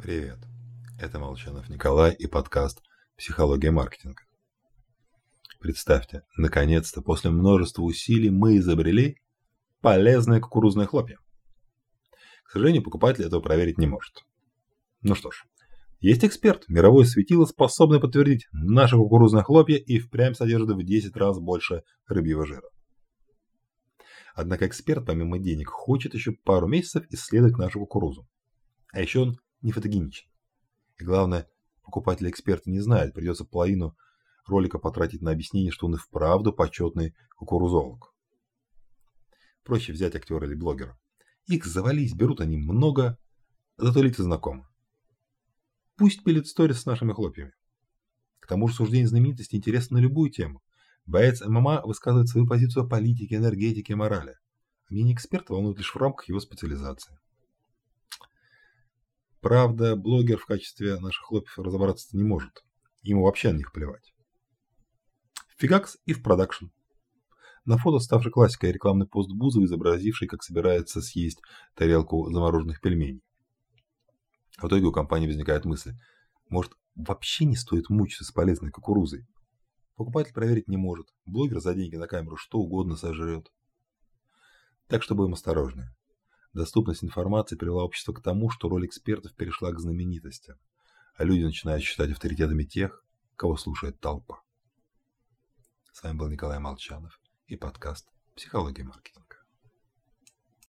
Привет, это Молчанов Николай и подкаст «Психология маркетинга». Представьте, наконец-то, после множества усилий мы изобрели полезные кукурузные хлопья. К сожалению, покупатель этого проверить не может. Ну что ж, есть эксперт, мировое светило, способный подтвердить, наши кукурузные хлопья и впрямь содержат в 10 раз больше рыбьего жира. Однако эксперт, помимо денег, хочет еще пару месяцев исследовать нашу кукурузу. А еще он не фотогеничен. И главное, покупатель эксперта не знает, придется половину ролика потратить на объяснение, что он и вправду почетный кукурузолог. Проще взять актера или блогера. Их завались, берут они много, зато лица знакомы. Пусть пилит сторис с нашими хлопьями. К тому же суждение знаменитости интересно на любую тему. Боец ММА высказывает свою позицию о политике, энергетике и морали. А мнение эксперта волнует лишь в рамках его специализации. Правда, блогер в качестве наших хлопьев разобраться не может. Ему вообще на них плевать. Фигакс и в продакшн. На фото ставший классикой рекламный пост Бузова, изобразивший, как собирается съесть тарелку замороженных пельменей. В итоге у компании возникает мысль, может, вообще не стоит мучиться с полезной кукурузой. Покупатель проверить не может, блогер за деньги на камеру что угодно сожрет. Так что будем осторожны. Доступность информации привела общество к тому, что роль экспертов перешла к знаменитостям, а люди начинают считать авторитетами тех, кого слушает толпа. С вами был Николай Молчанов и подкаст «Психология маркетинга».